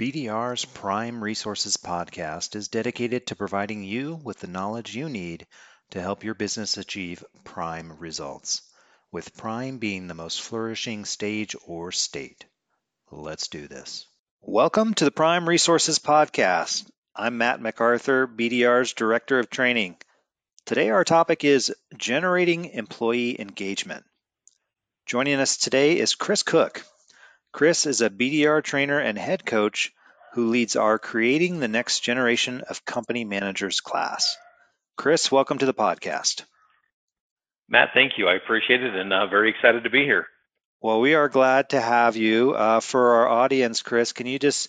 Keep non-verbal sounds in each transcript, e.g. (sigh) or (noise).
BDR's Prime Resources podcast is dedicated to providing you with the knowledge you need to help your business achieve prime results, with prime being the most flourishing stage or state. Let's do this. Welcome to the Prime Resources podcast. I'm Matt MacArthur, BDR's Director of Training. Today, our topic is generating employee engagement. Joining us today is Chris Koch. Chris is a BDR trainer and head coach who leads our Creating the Next Generation of Company Managers class. Chris, welcome to the podcast. Matt, thank you. I appreciate it and uh, very excited to be here. Well, we are glad to have you. Uh, for our audience, Chris, can you just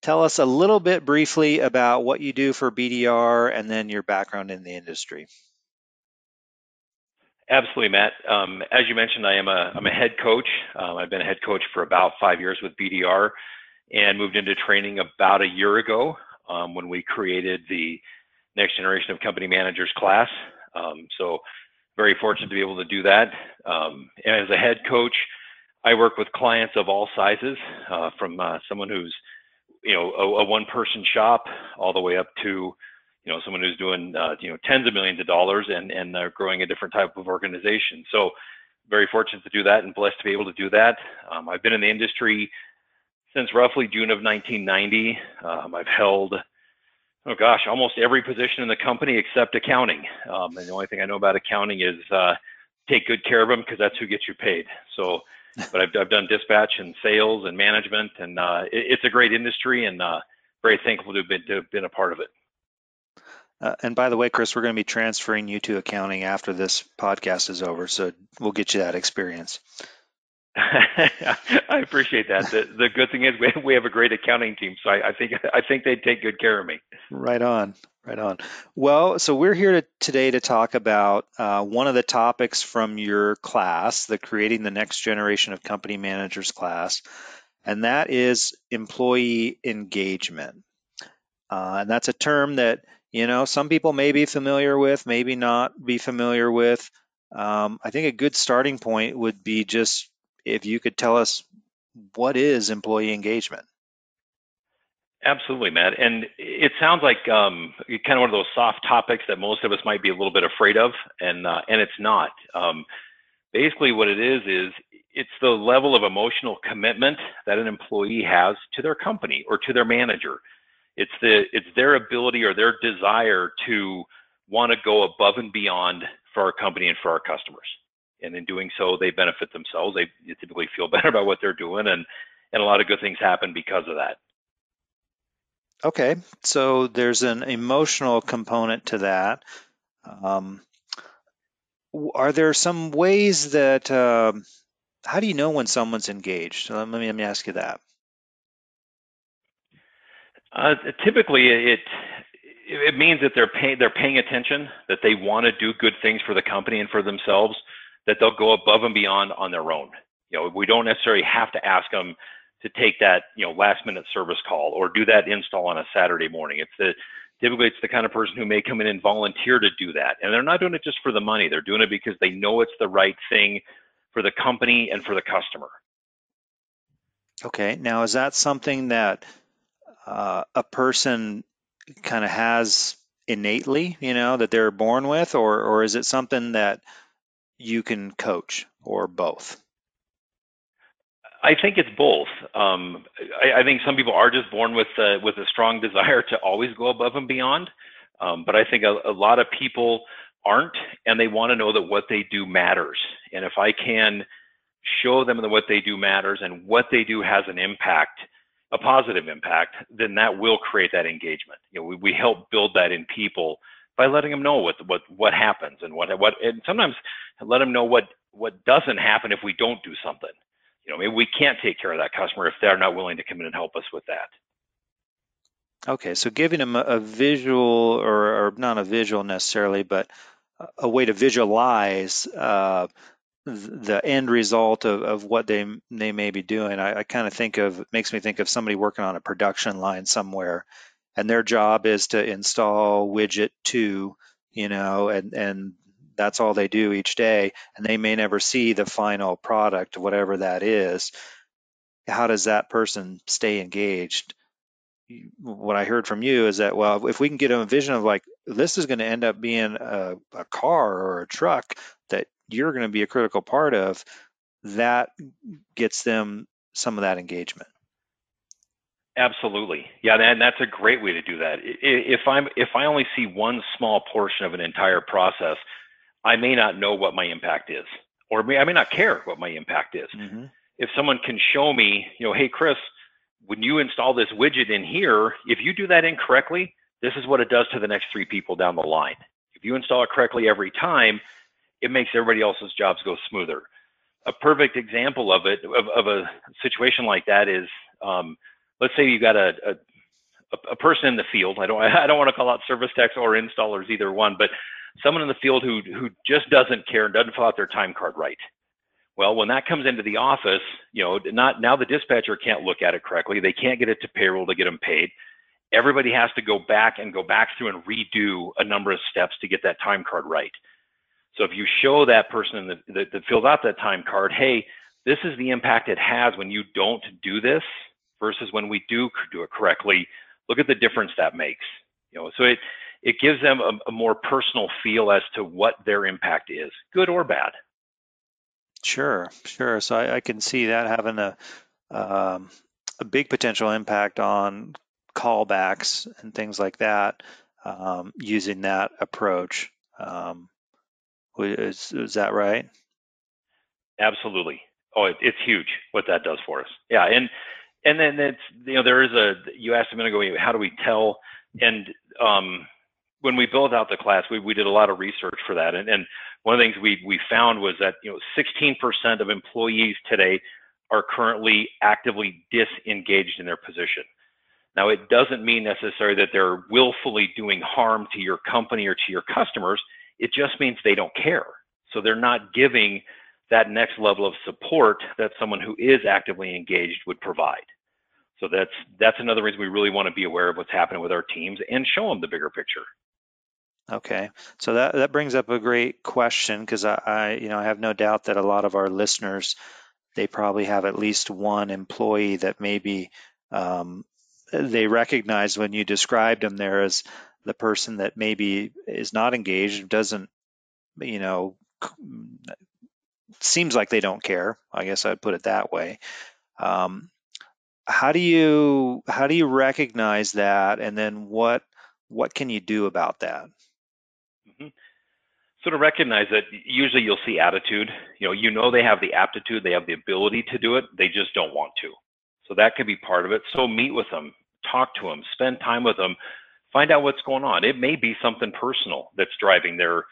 tell us a little bit briefly about what you do for BDR and then your background in the industry? Absolutely, Matt. Um, as you mentioned, I am a I'm a head coach. Um, I've been a head coach for about five years with BDR, and moved into training about a year ago um, when we created the next generation of company managers class. Um, so, very fortunate to be able to do that. Um, as a head coach, I work with clients of all sizes, uh, from uh, someone who's you know a, a one person shop all the way up to you know someone who's doing uh, you know tens of millions of dollars and and they're growing a different type of organization. So very fortunate to do that and blessed to be able to do that. Um, I've been in the industry since roughly June of 1990. Um, I've held oh gosh almost every position in the company except accounting. Um, and the only thing I know about accounting is uh, take good care of them because that's who gets you paid. So. But I've, I've done dispatch and sales and management, and uh, it, it's a great industry, and uh, very thankful to have, been, to have been a part of it. Uh, and by the way, Chris, we're going to be transferring you to accounting after this podcast is over, so we'll get you that experience. (laughs) I appreciate that. The, the good thing is we, we have a great accounting team, so I, I think I think they'd take good care of me. Right on, right on. Well, so we're here to, today to talk about uh, one of the topics from your class, the Creating the Next Generation of Company Managers class, and that is employee engagement. Uh, and that's a term that you know some people may be familiar with, maybe not be familiar with. Um, I think a good starting point would be just if you could tell us what is employee engagement. Absolutely, Matt. And it sounds like um, kind of one of those soft topics that most of us might be a little bit afraid of, and uh, and it's not. Um, basically, what it is is it's the level of emotional commitment that an employee has to their company or to their manager. It's the it's their ability or their desire to want to go above and beyond for our company and for our customers. And in doing so, they benefit themselves. They typically feel (laughs) better about what they're doing, and and a lot of good things happen because of that. Okay, so there's an emotional component to that. Um, are there some ways that uh, how do you know when someone's engaged? Let me, let me ask you that. Uh, typically, it it means that they're paying they're paying attention, that they want to do good things for the company and for themselves, that they'll go above and beyond on their own. You know, we don't necessarily have to ask them to take that you know last minute service call or do that install on a Saturday morning. It's the typically it's the kind of person who may come in and volunteer to do that, and they're not doing it just for the money. They're doing it because they know it's the right thing for the company and for the customer. Okay, now is that something that uh, a person kind of has innately, you know, that they're born with, or or is it something that you can coach, or both? I think it's both. Um, I, I, think some people are just born with uh, with a strong desire to always go above and beyond, um, but I think a, a lot of people aren't, and they want to know that what they do matters. And if I can show them that what they do matters and what they do has an impact, a positive impact, then that will create that engagement. You know, we, we help build that in people by letting them know what what what happens and what what and sometimes let them know what what doesn't happen if we don't do something. You know, maybe we can't take care of that customer if they're not willing to come in and help us with that. Okay, so giving them a, visual or, or, not a visual necessarily, but a way to visualize uh, the end result of, of what they they may be doing. I, I kind of think of makes me think of somebody working on a production line somewhere, and their job is to install widget two, you know, and and that's all they do each day, and they may never see the final product, whatever that is. How does that person stay engaged? what I heard from you is that well, if we can get a vision of like this is going to end up being a, a car or a truck that you're going to be a critical part of, that gets them some of that engagement. Absolutely, yeah, and that's a great way to do that. If I'm if I only see one small portion of an entire process, I may not know what my impact is, or may, I may not care what my impact is. Mm-hmm. If someone can show me, you know, hey Chris, when you install this widget in here, if you do that incorrectly, this is what it does to the next three people down the line. If you install it correctly every time, it makes everybody else's jobs go smoother. A perfect example of it, of, of a situation like that is, um, let's say you've got a, a, a person in the field. I don't (laughs) I don't want to call out service techs or installers either one, but someone in the field who who just doesn't care and doesn't fill out their time card right. Well, when that comes into the office, you know, not now the dispatcher can't look at it correctly. They can't get it to payroll to get them paid. Everybody has to go back and go back through and redo a number of steps to get that time card right. So if you show that person that, that, that fills out that time card, hey, this is the impact it has when you don't do this versus when we do do it correctly. Look at the difference that makes. You know, so it it gives them a, a more personal feel as to what their impact is, good or bad. Sure, sure. So I, I can see that having a um, a big potential impact on callbacks and things like that um, using that approach. Um, is is that right? Absolutely. Oh, it, it's huge what that does for us. Yeah, and and then it's you know there is a you asked a minute ago how do we tell and um, when we built out the class we, we did a lot of research for that and, and one of the things we, we found was that you know 16% of employees today are currently actively disengaged in their position. Now, it doesn't mean necessarily that they're willfully doing harm to your company or to your customers. It just means they don't care. So they're not giving that next level of support that someone who is actively engaged would provide. So that's that's another reason we really want to be aware of what's happening with our teams and show them the bigger picture. Okay, so that that brings up a great question because I, I, you know, I have no doubt that a lot of our listeners, they probably have at least one employee that maybe um, they recognize when you described them there as the person that maybe is not engaged, doesn't, you know, seems like they don't care. I guess I'd put it that way. Um, how do you how do you recognize that, and then what what can you do about that? So to recognize that, usually you'll see attitude. You know, you know they have the aptitude, they have the ability to do it, they just don't want to. So that could be part of it. So meet with them, talk to them, spend time with them, find out what's going on. It may be something personal that's driving their,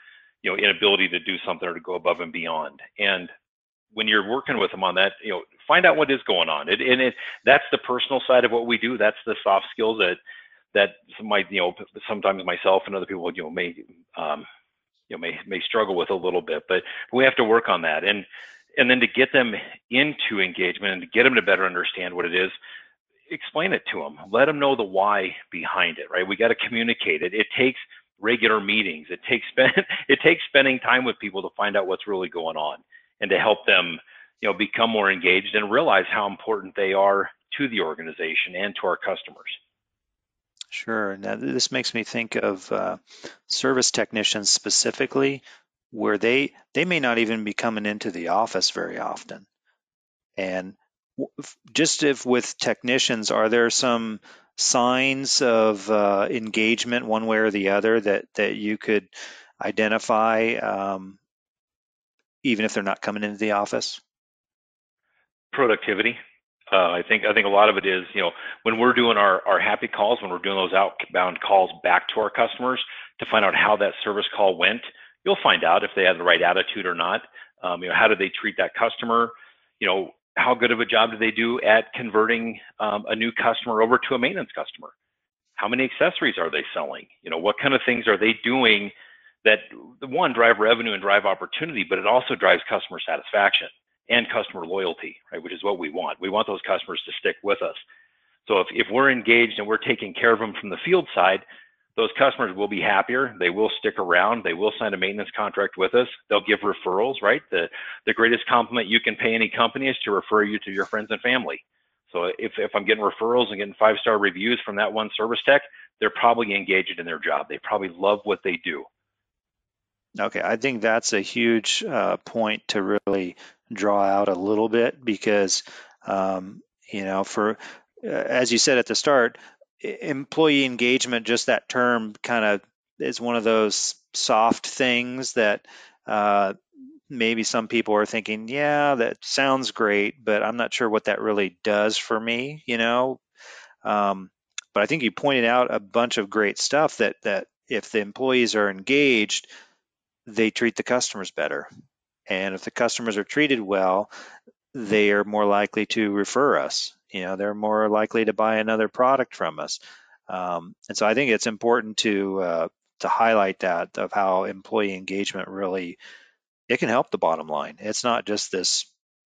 you know, inability to do something or to go above and beyond. And when you're working with them on that, you know, find out what is going on. It, and it that's the personal side of what we do. That's the soft skills that that might, you know, sometimes myself and other people, you know, may um, you know may may struggle with a little bit but we have to work on that and and then to get them into engagement and to get them to better understand what it is explain it to them let them know the why behind it right? We got to communicate it. It takes regular meetings. It takes spend (laughs) it takes spending time with people to find out what's really going on and to help them you know become more engaged and realize how important they are to the organization and to our customers. Sure. Now, this makes me think of uh, service technicians specifically, where they they may not even be coming into the office very often. And just if with technicians, are there some signs of uh, engagement one way or the other that that you could identify, um, even if they're not coming into the office? Productivity. Uh, I think I think a lot of it is you know when we're doing our our happy calls, when we're doing those outbound calls back to our customers to find out how that service call went. You'll find out if they had the right attitude or not. Um, you know how did they treat that customer? You know how good of a job do they do at converting um, a new customer over to a maintenance customer? How many accessories are they selling? You know what kind of things are they doing that one drive revenue and drive opportunity, but it also drives customer satisfaction and customer loyalty, right? Which is what we want. We want those customers to stick with us. So if, if we're engaged and we're taking care of them from the field side, those customers will be happier. They will stick around. They will sign a maintenance contract with us. They'll give referrals, right? The, the greatest compliment you can pay any company is to refer you to your friends and family. So if, if I'm getting referrals and getting five star reviews from that one service tech, they're probably engaged in their job. They probably love what they do. Okay, I think that's a huge uh, point to really draw out a little bit because, um, you know, for uh, as you said at the start, employee engagement, just that term kind of is one of those soft things that uh, maybe some people are thinking, yeah, that sounds great, but I'm not sure what that really does for me, you know. Um, but I think you pointed out a bunch of great stuff that that if the employees are engaged, they treat the customers better. And if the customers are treated well, they are more likely to refer us. You know, they're more likely to buy another product from us. Um, and so I think it's important to uh, to highlight that of how employee engagement really it can help the bottom line. It's not just this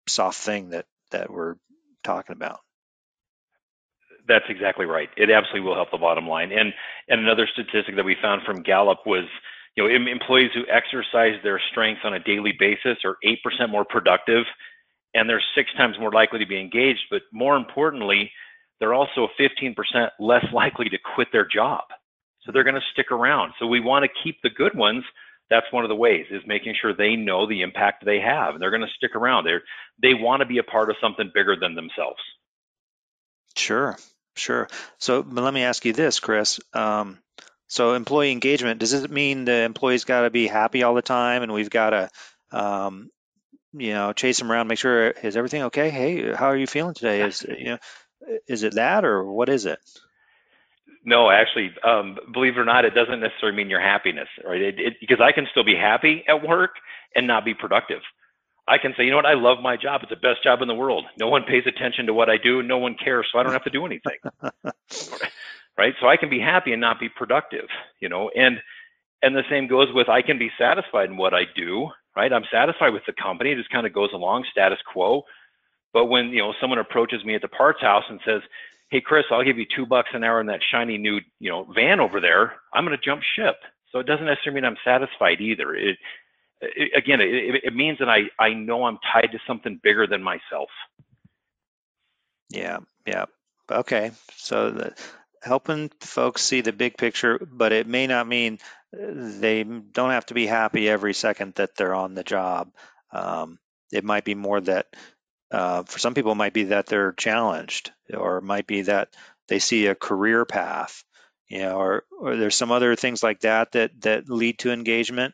soft thing that that we're talking about. That's exactly right. It absolutely will help the bottom line. And and another statistic that we found from Gallup was you know, employees who exercise their strengths on a daily basis are 8% more productive and they're six times more likely to be engaged. But more importantly, they're also 15% less (laughs) likely to quit their job. So they're going to stick around. So we want to keep the good ones. That's one of the ways is making sure they know the impact they have. And they're going to stick around. They're, they want to be a part of something bigger than themselves. Sure, sure. So let me ask you this, Chris. Um, so employee engagement, does it mean the employees got to be happy all the time and we've got to, um, you know, chase them around, make sure is everything okay? Hey, how are you feeling today? Is (laughs) you know, is it that or what is it? No, actually, um, believe it or not, it doesn't necessarily mean your happiness, right? It, it, because I can still be happy at work and not be productive. I can say, you know what, I love my job. It's the best job in the world. No one pays attention to what I do. No one cares, so I don't have to do anything. (laughs) right? So I can be happy and not be productive, you know, and and the same goes with I can be satisfied in what I do, right? I'm satisfied with the company, it just kind of goes along status quo. But when you know someone approaches me at the parts house and says, "Hey, Chris, I'll give you two bucks an hour in that shiny new you know van over there," I'm going to jump ship. So it doesn't necessarily mean I'm satisfied either. It, it again, it, it means that I I know I'm tied to something bigger than myself. Yeah, yeah. Okay, so the, helping folks see the big picture, but it may not mean they don't have to be happy every second that they're on the job. Um, it might be more that uh, for some people, it might be that they're challenged, or it might be that they see a career path, you know, or, or there's some other things like that that that lead to engagement.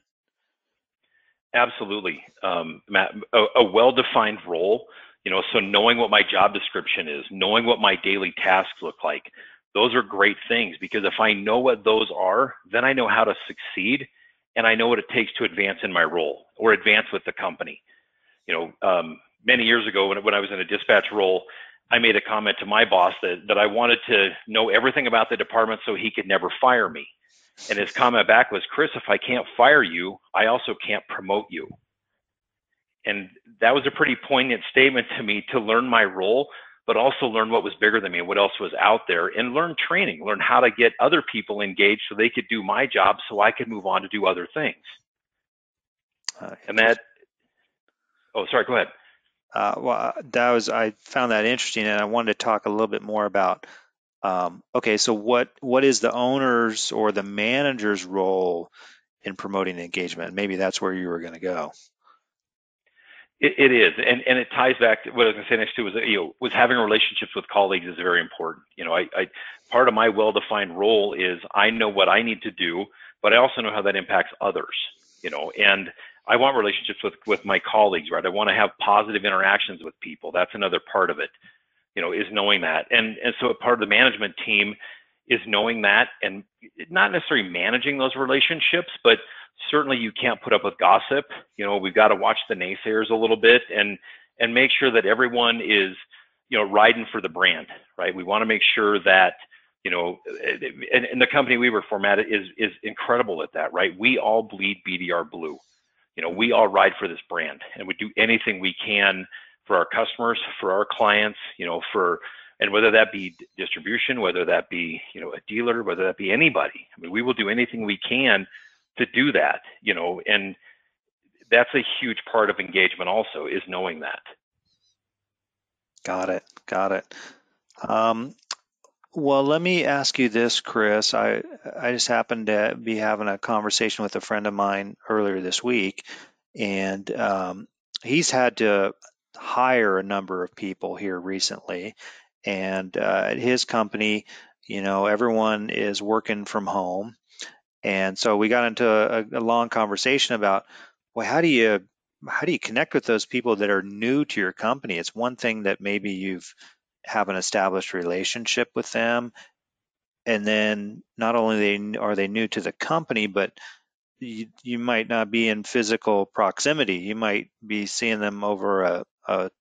Absolutely, um, Matt. A, a well-defined role, you know, so knowing what my job description is, knowing what my daily tasks look like, those are great things because if I know what those are, then I know how to succeed and I know what it takes to advance in my role or advance with the company. You know, um, many years ago when, when I was in a dispatch role, I made a comment to my boss that, that I wanted to know everything about the department so he could never fire me. And his comment back was, Chris, if I can't fire you, I also can't promote you. And that was a pretty poignant statement to me to learn my role but also learn what was bigger than me and what else was out there and learn training, learn how to get other people engaged so they could do my job so I could move on to do other things. Uh, and that, oh, sorry, go ahead. Uh, well, that was, I found that interesting and I wanted to talk a little bit more about, um, okay, so what, what is the owner's or the manager's role in promoting engagement? Maybe that's where you were going to go. It, it is, and and it ties back to what I was going to say next to was you know was having relationships with colleagues is very important. You know, I, I part of my well-defined role is I know what I need to do, but I also know how that impacts others. You know, and I want relationships with with my colleagues, right? I want to have positive interactions with people. That's another part of it. You know, is knowing that, and and so a part of the management team is knowing that, and not necessarily managing those relationships, but certainly you can't put up with gossip. You know, we've got to watch the naysayers a little bit and and make sure that everyone is, you know, riding for the brand, right? We want to make sure that, you know, and, and the company we were formatted is is incredible at that, right? We all bleed BDR blue. You know, we all ride for this brand and we do anything we can for our customers, for our clients, you know, for and whether that be distribution, whether that be, you know, a dealer, whether that be anybody. I mean, we will do anything we can to do that, you know, and that's a huge part of engagement also is knowing that. Got it. Got it. Um, well, let me ask you this, Chris. I I just happened to be having a conversation with a friend of mine earlier this week, and um, he's had to hire a number of people here recently. And uh, at his company, you know, everyone is working from home, and so we got into a, a long conversation about, well, how do you how do you connect with those people that are new to your company? It's one thing that maybe you've have an established relationship with them and then not only are they new to the company but you, you might not be in physical proximity. You might be seeing them over a, a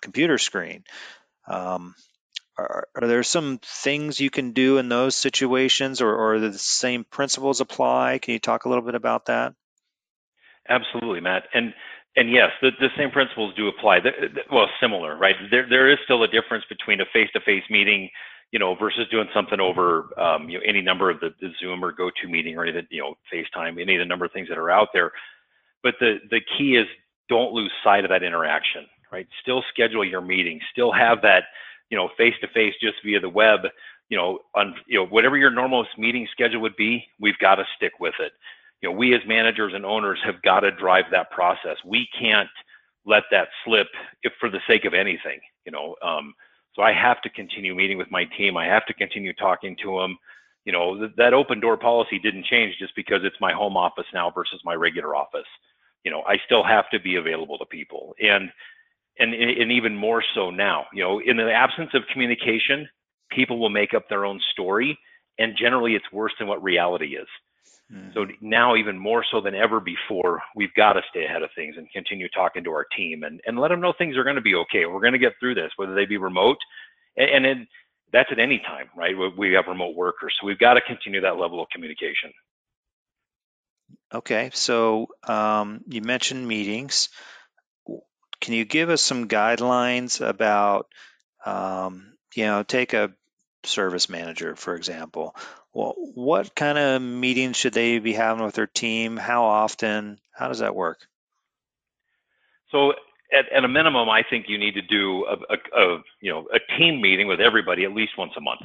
computer screen. Um, are, are, there some things you can do in those situations or, or the same principles apply can you talk a little bit about that absolutely matt and and yes, the, the same principles do apply. The, the, well, similar, right? There, there is still a difference between a face-to-face meeting, you know, versus doing something over, um, you know, any number of the, the Zoom or GoToMeeting or any, you know, FaceTime, any of the number of things that are out there. But the the key is don't lose sight of that interaction, right? Still schedule your meeting. Still have that, you know, face-to-face just via the web. You know, on you know whatever your normal meeting schedule would be, we've got to stick with it you know, we as managers and owners have got to drive that process. We can't let that slip if for the sake of anything, you know. Um, so I have to continue meeting with my team. I have to continue talking to them. You know, th- that open door policy didn't change just because it's my home office now versus my regular office. You know, I still have to be available to people, and and and even more so now. You know, in the absence of communication, people will make up their own story, and generally, it's worse than what reality is. So mm-hmm. now, even more so than ever before, we've got to stay ahead of things and continue talking to our team and, and let them know things are going to be okay. We're going to get through this, whether they be remote. And, and that's at any time, right? We have remote workers. So we've got to continue that level of communication. Okay. So um, you mentioned meetings. Can you give us some guidelines about, um, you know, take a service manager, for example. Well, what kind of meetings should they be having with their team? How often? How does that work? So at, at a minimum, I think you need to do a, a, a, you know a team meeting with everybody at least once a month.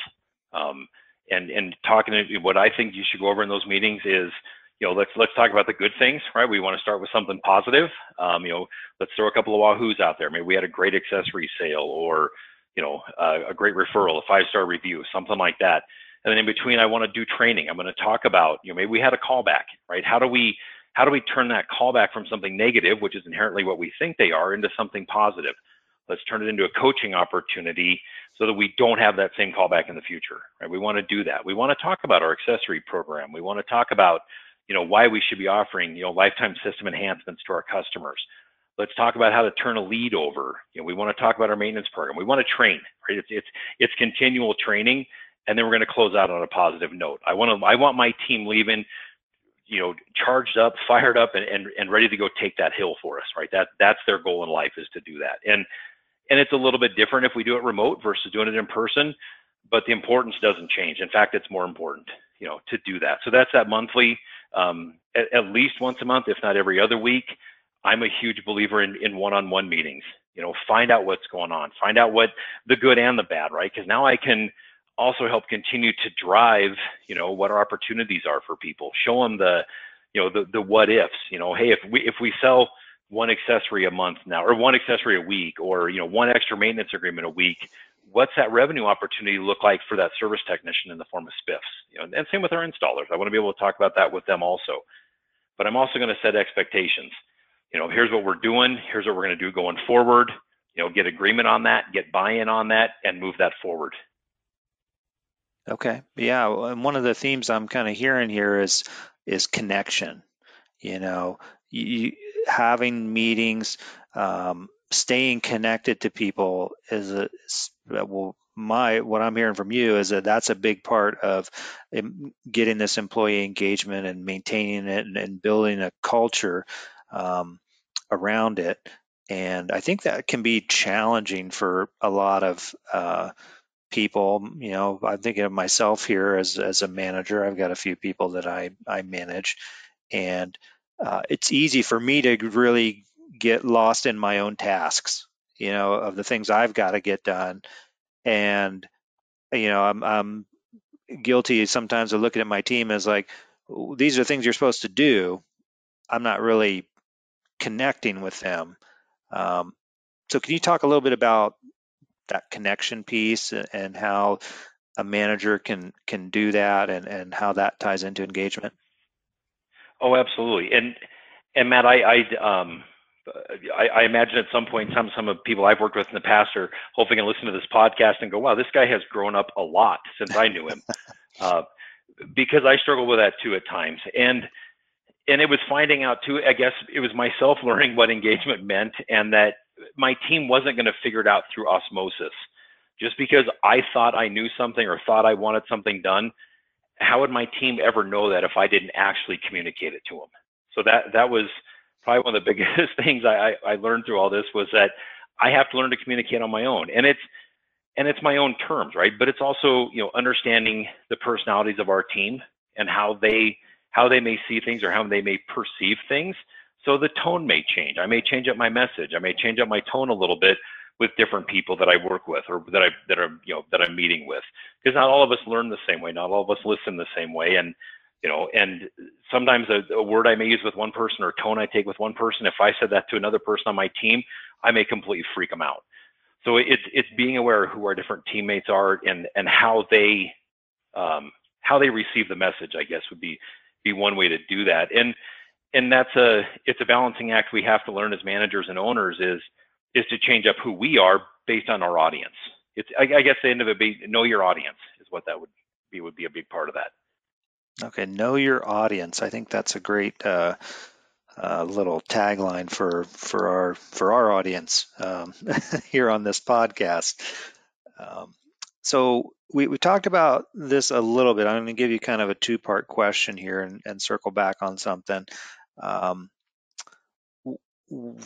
Um, and and talking to what I think you should go over in those meetings is you know let's let's talk about the good things, right? We want to start with something positive. Um, you know, let's throw a couple of wahoos out there. Maybe we had a great accessory sale, or you know, uh, a great referral, a five star review, something like that. And then in between, I want to do training. I'm going to talk about, you know, maybe we had a callback, right? How do we how do we turn that callback from something negative, which is inherently what we think they are, into something positive? Let's turn it into a coaching opportunity so that we don't have that same callback in the future. Right? We want to do that. We want to talk about our accessory program. We want to talk about, you know, why we should be offering, you know, lifetime system enhancements to our customers. Let's talk about how to turn a lead over. You know, we want to talk about our maintenance program. We want to train, right? It's it's it's continual training, and then we're going to close out on a positive note. I want to I want my team leaving, you know, charged up, (laughs) fired up, and and, and ready to go take that hill for us, right? That that's their goal in life is to do that. And and it's a little bit different if we do it remote versus doing it in person, but the importance doesn't change. In fact, it's more important, you know, to do that. So that's that monthly, um, at, at least once a month, if not every other week. I'm a huge believer in, in one-on-one meetings. You know, find out what's going on, find out what the good and the bad, right? Because now I can also help continue to drive, you know, what our opportunities are for people. Show them the, you know, the the what ifs. You know, hey, if we if we sell one accessory a month now, or one accessory a week, or you know, one extra maintenance agreement a week, what's that revenue opportunity look like for that service technician in the form of spiffs? You know, and same with our installers. I want to be able to talk about that with them also. But I'm also going to set expectations you know, here's what we're doing, here's what we're going to do going forward, you know, get agreement on that, get buy-in on that, and move that forward. Okay. Yeah. And one of the themes I'm kind of hearing here is is connection. You know, you, having meetings, um, staying connected to people is a well. My what I'm hearing from you is that that's a big part of getting this employee engagement and maintaining it and, and building a culture um, around it. And I think that can be challenging for a lot of uh, people. You know, I'm thinking of myself here as as a manager. I've got a few people that I I manage, and uh, it's easy for me to really get lost in my own tasks. You know, of the things I've got to get done, and you know, I'm, I'm guilty sometimes of looking at my team as like, these are things you're supposed to do. I'm not really connecting with them. Um, so, can you talk a little bit about that connection piece and how a manager can can do that and and how that ties into engagement? Oh, absolutely. And and Matt, I I um I, I imagine at some point some some of people I've worked with in the past are hoping to listen to this podcast and go, wow, this guy has grown up a lot since I knew him. (laughs) uh, because I struggle with that too at times. And and it was finding out too, I guess it was myself (laughs) learning what engagement meant and that my team wasn't going to figure it out through osmosis. Just because I thought I knew something or thought I wanted something done, how would my team ever know that if I didn't actually communicate it to them? So that that was probably one of the biggest (laughs) things I, I I learned through all this was that I have to learn to communicate on my own, and it's and it's my own terms, right? But it's also you know understanding the personalities of our team and how they how they may see things or how they may perceive things. So the tone may change. I may change up my message. I may change up my tone a little bit with different people that I work with or that I that are you know that I'm meeting with because not all of us learn the same way. Not all of us listen the same way, and you know, and sometimes a, a, word I may use with one person or tone I take with one person, if I said that to another person on my team, I may completely freak them out. So it's it's being aware of who our different teammates are and and how they um, how they receive the message. I guess would be be one way to do that. And and that's a it's a balancing act we have to learn as managers and owners is is to change up who we are based on our audience. It's I, I guess the end of it be know your audience is what that would be would be a big part of that. Okay, know your audience. I think that's a great uh, uh, little tagline for for our for our audience um, (laughs) here on this podcast. Um, so we, we talked about this a little bit. I'm going to give you kind of a two part question here and, and circle back on something. Um,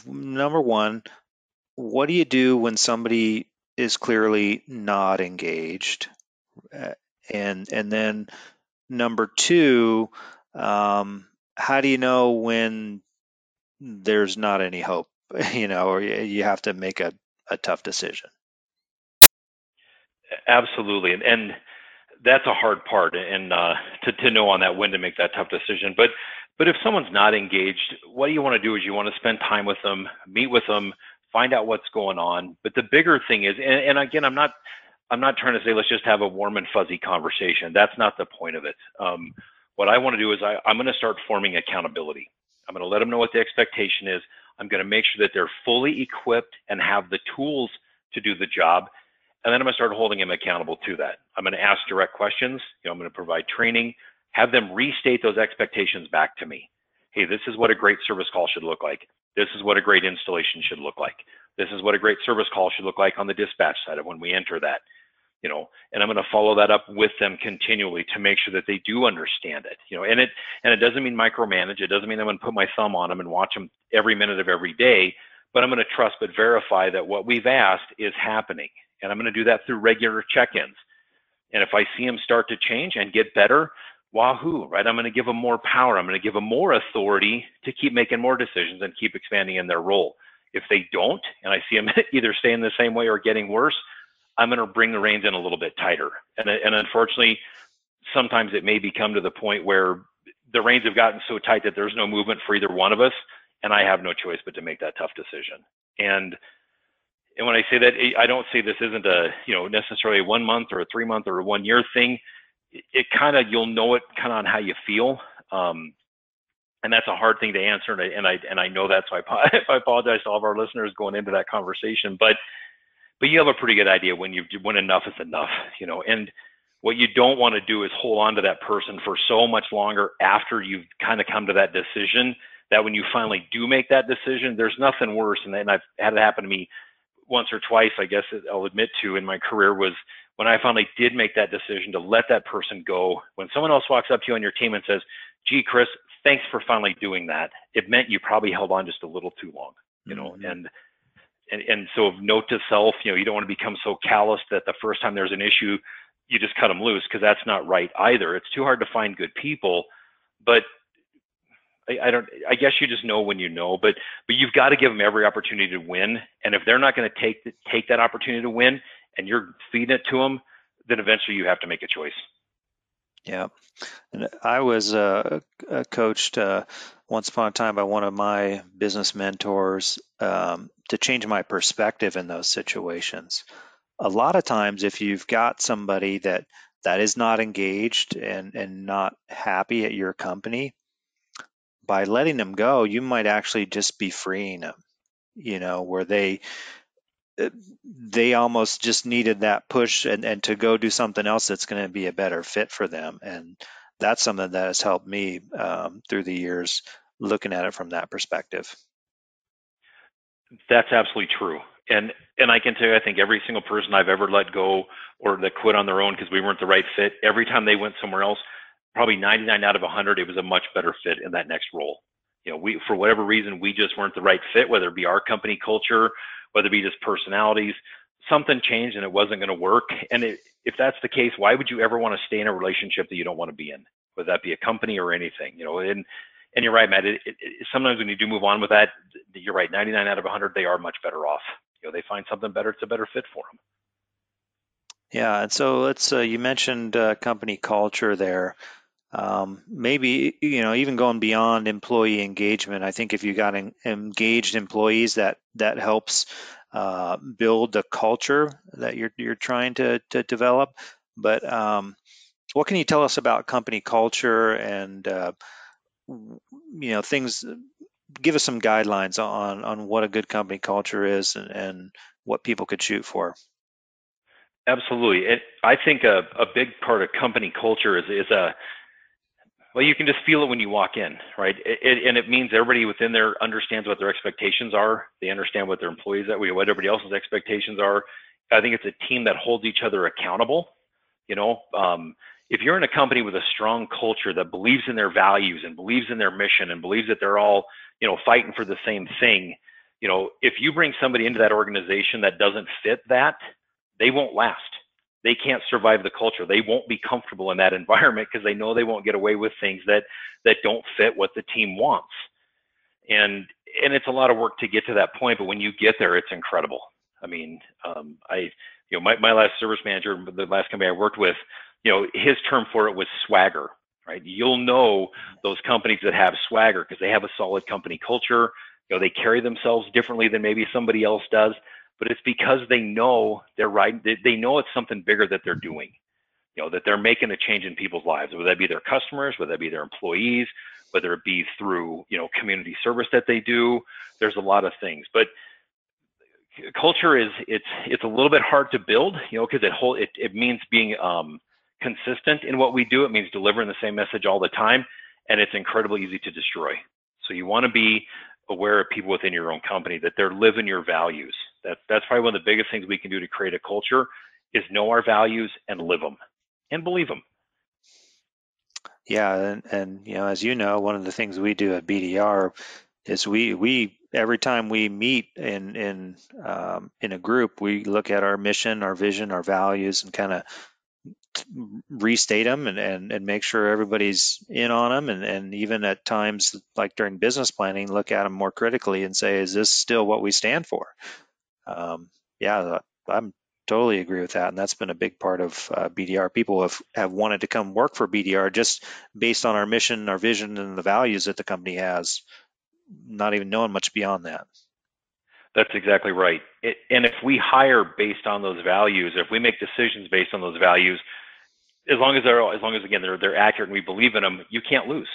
number one, what do you do when somebody is clearly not engaged? Uh, and and then Number two, um, how do you know when there's not any hope, (laughs) you know, or you have to make a, a tough decision? Absolutely. And, and that's a hard part and uh, to, to know on that when to make that tough decision. But but if someone's not engaged, what you want to do is you want to spend time with them, meet with them, find out what's going on. But the bigger thing is, and, and again, I'm not I'm not trying to say let's just have a warm and fuzzy conversation. That's not the point of it. Um, what I want to do is I, I'm going to start forming accountability. I'm going to let them know what the expectation is. I'm going to make sure that they're fully equipped and have the tools to do the job. And then I'm going to start holding them accountable to that. I'm going to ask direct questions. You know, I'm going to provide training, have them restate those expectations back to me. Hey, this is what a great service call should look like. This is what a great installation should look like. This is what a great service call should look like on the dispatch side of when we enter that you know, and I'm going to follow that up with them continually to make sure that they do understand it, you know, and it, and it doesn't mean micromanage. It doesn't mean I'm going to put my thumb on them and watch them every minute of every day, but I'm going to trust but verify that what we've asked is happening. And I'm going to do that through regular check-ins. And if I see them start to change and get better, wahoo, right? I'm going to give them more power. I'm going to give them more authority to keep making more decisions and keep expanding in their role. If they don't, and I see them (laughs) either staying the same way or getting worse, I'm going to bring the reins in a little bit tighter. And, and unfortunately, sometimes it may become to the point where the reins have gotten so tight that there's no movement for either one of us, and I have no choice but to make that tough decision. And and when I say that, I don't say this isn't a you know necessarily a one month or a three month or a one year thing. It, it kind of you'll know it kind of on how you feel. Um, and that's a hard thing to answer, and I and I, and I know that, so I, (laughs) I apologize to all of our listeners going into that conversation. But but you have a pretty good idea when you when enough is enough, you know. And what you don't want to do is hold on to that person for so much longer after you've kind of come to that decision that when you finally do make that decision, there's nothing worse. And, and I've had it happen to me once or twice, I guess I'll admit to in my career was when I finally did make that decision to let that person go. When someone else walks up to you on your team and says, "Gee, Chris, thanks for finally doing that," it meant you probably held on just a little too long, you know. Mm-hmm. And and, and so note to self, you know, you don't want to become so callous that the first time there's an issue, you just cut them loose because that's not right either. It's too hard to find good people, but I, I don't. I guess you just know when you know, but but you've got to give them every opportunity to win. And if they're not going to take take that opportunity to win, and you're feeding it to them, then eventually you have to make a choice. Yeah, and I was uh, coached uh, once upon a time by one of my business mentors um, to change my perspective in those situations. A lot of times, if you've got somebody that that is not engaged and and not happy at your company, by letting them go, you might actually just be freeing them. You know, where they they almost just needed that push and, and to go do something else that's going to be a better fit for them. And that's something that has helped me um, through the years looking at it from that perspective. That's absolutely true. And and I can tell you, I think every single person I've ever let go or that quit on their own because we weren't the right fit, every time they went somewhere else, probably 99 out of 100, it was a much better fit in that next role. You know, we for whatever reason we just weren't the right fit, whether it be our company culture, whether it be just personalities, something changed and it wasn't going to work. And it, if that's the case, why would you ever want to stay in a relationship that you don't want to be in, whether that be a company or anything? You know, and and you're right, Matt. It, it, sometimes when you do move on with that, you're right. 99 out of 100, they are much better off. You know, they find something better. It's a better fit for them. Yeah, and so let's. Uh, you mentioned uh, company culture there. Um, maybe you know even going beyond employee engagement. I think if you got en- engaged employees, that that helps uh, build the culture that you're you're trying to to develop. But um, what can you tell us about company culture and uh, you know things? Give us some guidelines on on what a good company culture is and, and what people could shoot for. Absolutely, it, I think a, a big part of company culture is is a well, you can just feel it when you walk in, right? It, it, and it means everybody within there understands what their expectations are. They understand what their employees that what everybody else's expectations are. I think it's a team that holds each other accountable. You know, um, if you're in a company with a strong culture that believes in their values and believes in their mission and believes that they're all, you know, fighting for the same thing, you know, if you bring somebody into that organization that doesn't fit that, they won't last they can't survive the culture. They won't be comfortable in that (laughs) environment because they know they won't get away with things that that don't fit what the team wants. And and it's a lot of work to get to that point, but when you get there, it's incredible. I mean, um, I you know my my last service manager, the last company I worked with, you know, his term for it was swagger. Right? You'll know those companies that have swagger because they have a solid company culture. You know, they carry themselves differently than maybe somebody else does but it's because they know they're right. They, know it's something bigger that they're doing. You know that they're making a change in people's lives, whether that be their customers, whether that be their employees, whether it be through you know community service that they do. There's a lot of things, but culture is it's it's a little bit hard to build, you know, because it whole it, it means being um, consistent in what we do. It means delivering the same message all the time, and it's incredibly easy to destroy. So you want to be aware of people within your own company that they're living your values. That's that's probably one of the biggest things we can do to create a culture is know our values and live them and believe them. Yeah, and, and you know, as you know, one of the things we do at BDR is we we every time we meet in in um, in a group, we look at our mission, our vision, our values, and kind of restate them and, and, and make sure everybody's in on them and, and even at times like during business planning look at them more critically and say is this still what we stand for um, yeah i'm totally agree with that and that's been a big part of uh, bdr people have, have wanted to come work for bdr just based on our mission our vision and the values that the company has not even knowing much beyond that that's exactly right. It, and if we hire based on those values, if we make decisions based on those values, as long as they're as long as again they're they're accurate and we believe in them, you can't lose.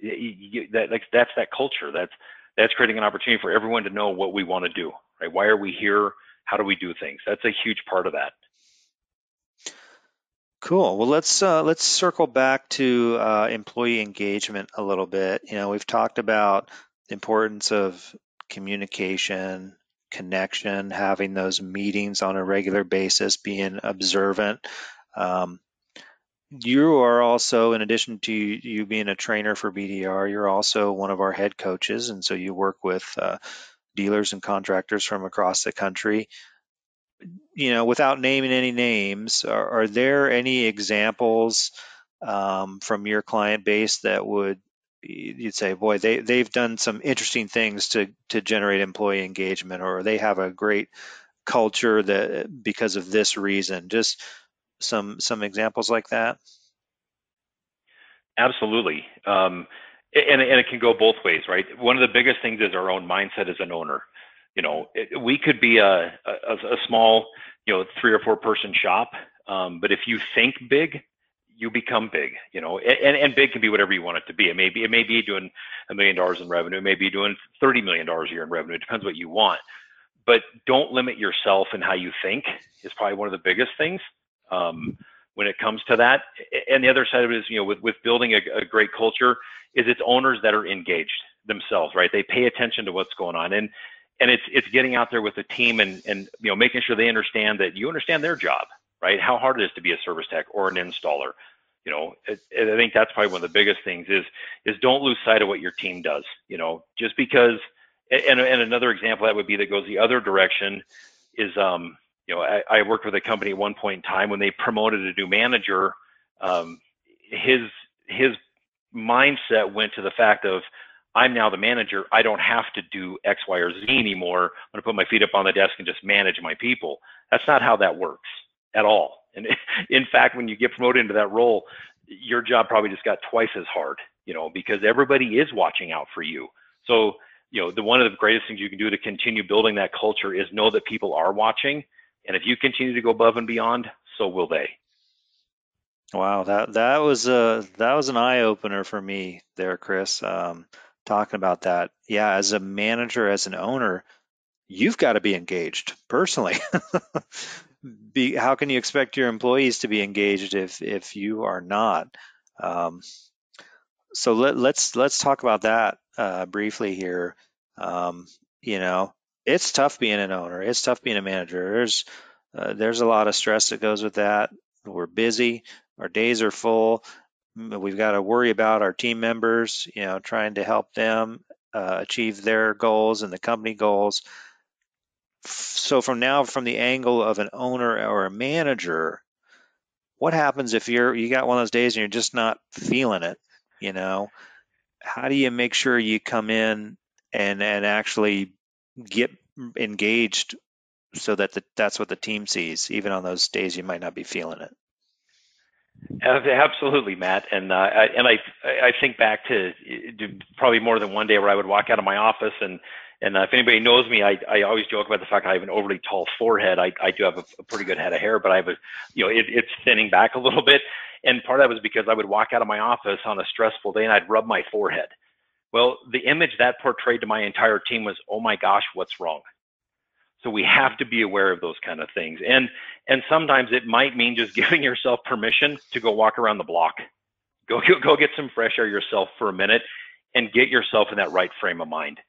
You, you, that like that's that culture. That's that's creating an opportunity for everyone to know what we want to do. Right? Why are we here? How do we do things? That's a huge part of that. Cool. Well, let's uh, let's circle back to uh, employee engagement a little bit. You know, we've talked about the importance of communication, connection, having those meetings on a regular basis, being observant. Um, you are also, in addition to you being a trainer for BDR, you're also one of our head coaches, and so you work with uh, dealers and contractors from across the country. You know, without naming any names, are, are there any examples um, from your client base that would you'd say, boy, they they've done some interesting things to to generate employee engagement, or they have a great culture that because of this reason. Just some some examples like that? Absolutely. Um, and, and it can go both ways, right? One of the biggest things is our own mindset as an owner. You know, it, we could be a, a, a, small, you know, three or four person shop, um, but if you think big, you become big. You know, and, and big can be whatever you want it to be. It may be it may be doing a million dollars in revenue. It may be doing thirty million dollars a year in revenue. It depends what you want. But don't limit yourself in how you think. Is probably one of the biggest things. Um, when it comes to that. And the other side of it is, you know, with, with building a, a great culture, is it's owners that are engaged themselves, right? They pay attention to what's going on, and and it's it's getting out there with the team and and you know making sure they understand that you understand their job, right? How hard it is to be a service tech or an installer. You know, it, I think that's probably one of the biggest things is is don't lose sight of what your team does. You know, just because. And, and another example that would be that goes the other direction is um, you know, I, I, worked with a company at one point in time when they promoted a new manager. Um, his his mindset went to the fact of I'm now the manager. I don't have to do X, Y, or Z anymore. I'm going to put my feet up on the desk and just manage my people. That's not how that works at all. And (laughs) in fact, when you get promoted into that role, your job probably just got twice as hard, you know, because everybody is watching out for you. So, you know, the one of the greatest things you can do to continue building that culture is know that people are watching and if you continue to go above and beyond, so will they. Wow, that that was a that was an eye opener for me there, Chris. Um, talking about that, yeah, as a manager, as an owner, you've got to be engaged personally. (laughs) be, how can you expect your employees to be engaged if if you are not? Um, so let, let's let's talk about that uh, briefly here. Um, you know, it's tough being an owner. It's tough being a manager. There's uh, there's a lot of stress that goes with that. We're busy. Our days are full. We've got to worry about our team members. You know, trying to help them uh, achieve their goals and the company goals. So from now, from the angle of an owner or a manager, what happens if you're you got one of those days and you're just not feeling it? You know, how do you make sure you come in and and actually get engaged so that the, that's what the team sees, even on those days you might not be feeling it. Absolutely, Matt, and uh, I, and I I think back to, to, probably more than one day where I would walk out of my office and and uh, if anybody knows me, I, I always joke about the fact I have an overly tall forehead. I, I do have a, a pretty good head of hair, but I have a you know it, it's thinning back a little bit, and part of that was because I would walk out of my office on a stressful day and I'd rub my forehead well, the image that portrayed to my entire team was, oh my gosh, what's wrong? So we have to be aware of those kind of things. And and sometimes it might mean just (laughs) giving yourself permission to go walk around the block. Go go get some fresh air yourself for a minute and get yourself in that right frame of mind.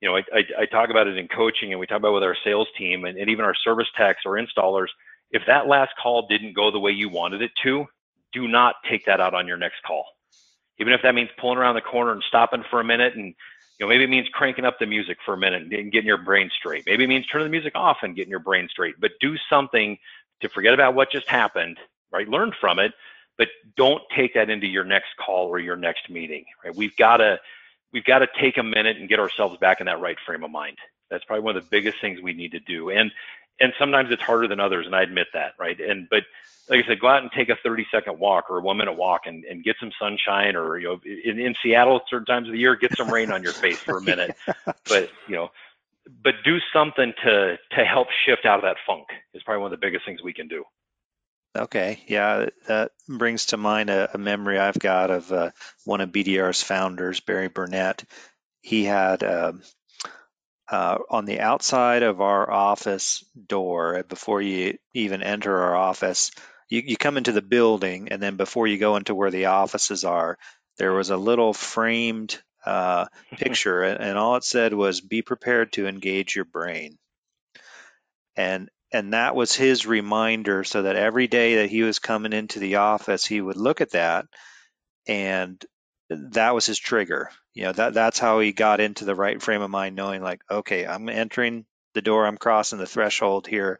You know, I, I, I talk about it in coaching and we talk about it with our sales team and, and even our service techs or installers. If that last call didn't go the way you wanted it to, do not take that out on your next call even if that means pulling around the corner and stopping for a minute and you know maybe it means cranking up the music for a minute and getting your brain straight. Maybe it means turning the music off and getting your brain straight. But do something to forget about what just happened right? Learn from it but don't take that into your next call or your next meeting right? We've got to we've got to take a minute and get ourselves back in that right frame of mind. That's probably one of the biggest things we need to do. And and sometimes it's harder than others and i admit that right and but like I said, go out and take a 30 second walk or a one minute walk and, and get some sunshine or, you know, in, in Seattle, certain times of the year, get some rain on your face for a minute. (laughs) But, you know, but do something to, to help shift out of that funk is probably one of the biggest things we can do. Okay. Yeah. That brings to mind a, a memory I've got of uh, one of BDR's founders, Barry Burnett. He had, uh, uh, on the outside of our office door, before you even enter our office, you, you come into the building, and then before you go into where the offices are, there was a little framed uh, (laughs) picture, and all it said was, "Be prepared to engage your brain." And and that was his reminder, so that every day that he was coming into the office, he would look at that, and that was his trigger. You know, that that's how he got into the right frame of mind, knowing like, okay, I'm entering the door, I'm crossing the threshold here.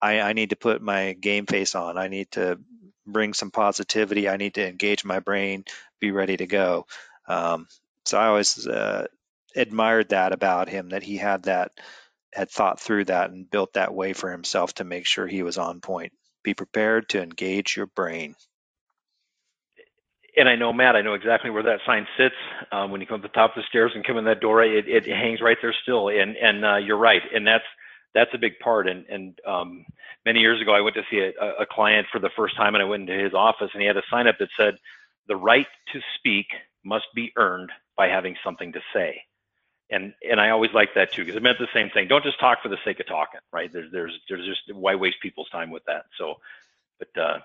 I, I need to put my game face on. I need to bring some positivity. I need to engage my brain, be ready to go. Um, so I always uh, admired that about him that he had that had thought through that and built that way for himself to make sure he was on point. Be prepared to engage your brain. And I know, Matt, I know exactly where that sign sits. Um, when you come up the top of the stairs and come in that door, it, it hangs right there still. And and uh, you're right. And that's that's a big part. And and um, many years ago, I went to see a, a client for the first time, and I went into his office, and he had a sign up that said, "The right to speak must be earned by having something to say." and and I always like that too because it meant the same thing. Don't just talk for the sake of talking, right? There's there's there's just why waste people's time with that. So, but uh,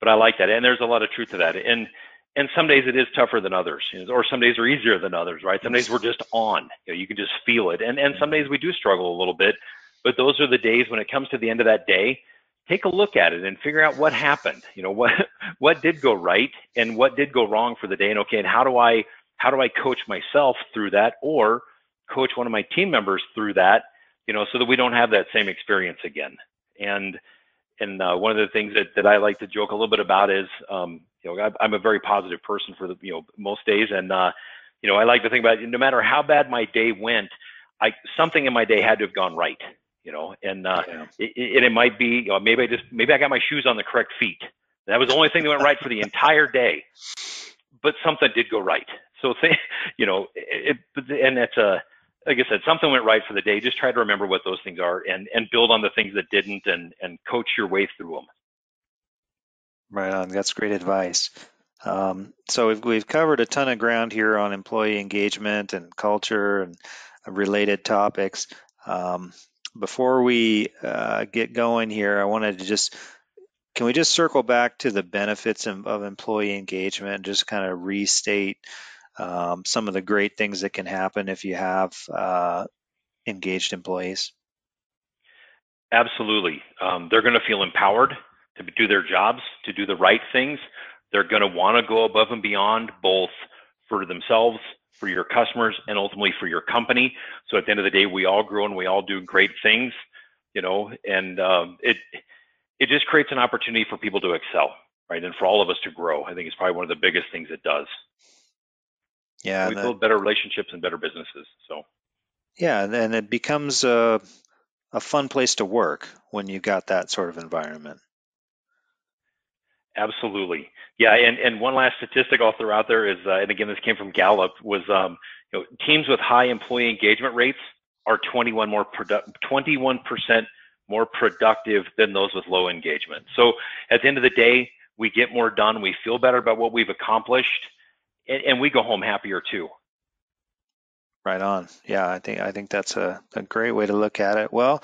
but I like that, and there's a lot of truth to that. And and some days it is tougher than others, or some days are easier than others, right? Some days we're just on, you know, you can just feel it, and and some days we do struggle a little bit. But those are the days when it comes to the end of that day, take a look at it and figure out what happened. You know what (laughs) what did go right and what did go wrong for the day, and okay, and how do I how do I coach myself through that, or coach one of my team members through that, you know, so that we don't have that same experience again. And and uh, one of the things that, that I like to joke a little bit about is, um, you know, I, am a very positive person for the, you know, most days. And, uh, you know, I like to think about it, no matter how bad my day went, I, something in my day had to have gone right, you know, and, uh, yeah. it, it, it might be, you know, maybe I just, maybe I got my shoes on the correct feet. That was the only thing that went right for the entire day, but something did go right. So, th- (laughs) you know, it, and that's a, like I said, something went right for the day. Just try to remember what those things are and and build on the things that didn't and and coach your way through them. Right on. That's great advice. Um, so we've we've covered a ton of ground here on employee engagement and culture and related topics. Um, before we uh, get going here, I wanted to just can we just circle back to the benefits of, of employee engagement and just kind of restate um, some of the great things that can happen if you have uh, engaged employees? Absolutely. Um, they're going to feel empowered to do their jobs, to do the right things. They're going to want to go above and beyond both for themselves, for your customers, and ultimately for your company. So at the end of the day, we all grow and we all do great things, you know, and um, it it just creates an opportunity for people to excel, right, and for all of us to grow. I think it's probably one of the biggest things it does. Yeah, we build better relationships and better businesses. So. Yeah, and it becomes a a fun place to work when you've got that sort of environment. Absolutely. Yeah, and, and one last statistic I'll throw out there is, uh, and again, this came from Gallup, was um, you know, teams with high employee engagement rates are 21 more produ- 21% more productive than those with low engagement. So at the end of the day, we get more done. We feel better about what we've accomplished, and, and we go home happier too. Right on. Yeah, I think I think that's a, a great way to look at it. Well,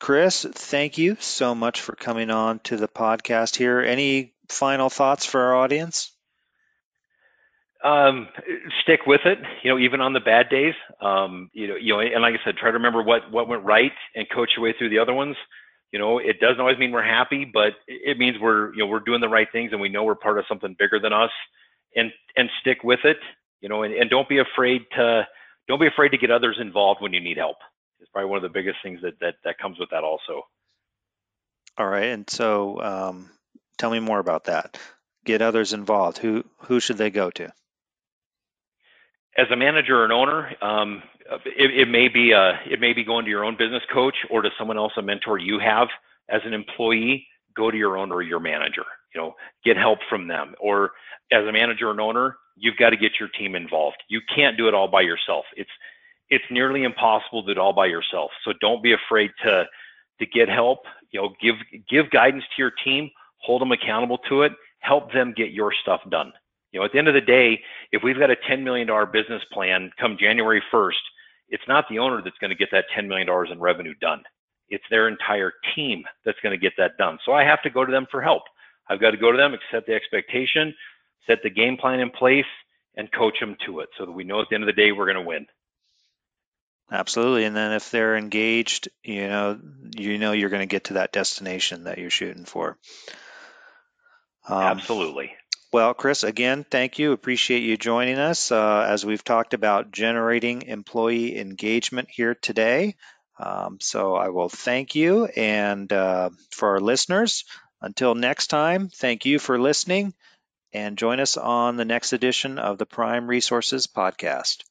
Chris, thank you so much for coming on to the podcast here. Any final thoughts for our audience? Um, stick with it. You know, even on the bad days. Um, you know, you know, and like I said, try to remember what what went right and coach your way through the other ones. You know, it doesn't always mean we're happy, but it means we're you know we're doing the right things and we know we're part of something bigger than us. And and stick with it. You know, and, and don't be afraid to don't be afraid to get others involved when you need help. It's probably one of the biggest things that that, that comes with that also. All right, and so um, tell me more about that. Get others involved. Who who should they go to? As a manager or an owner, um, it, it, may be a, uh, it may be going to your own business coach or to someone else, a mentor you have as an employee. Go to your owner or your manager. You know, get help from them. Or as a manager and owner, you've got to get your team involved. You can't do it all by yourself. It's it's nearly impossible to do it all by yourself. So don't be afraid to to get help. You know, give give guidance to your team, hold them accountable to it, help them get your stuff done. You know, at the end of the day, if we've got a $10 million business plan come January 1st, it's not the owner that's going to get that $10 million in revenue done. It's their entire team that's going to get that done. So I have to go to them for help. I've got to go to them, accept the expectation, set the game plan in place, and coach them to it so that we know at the end of the day we're going to win. Absolutely. And then if they're engaged, you know, you know you're going to get to that destination that you're shooting for. Um, Absolutely. Well, Chris, again, thank you. Appreciate you joining us uh, as we've talked about generating employee engagement here today. Um, so I will thank you. And uh, for our listeners, until next time, thank you for listening and join us on the next edition of the Prime Resources Podcast.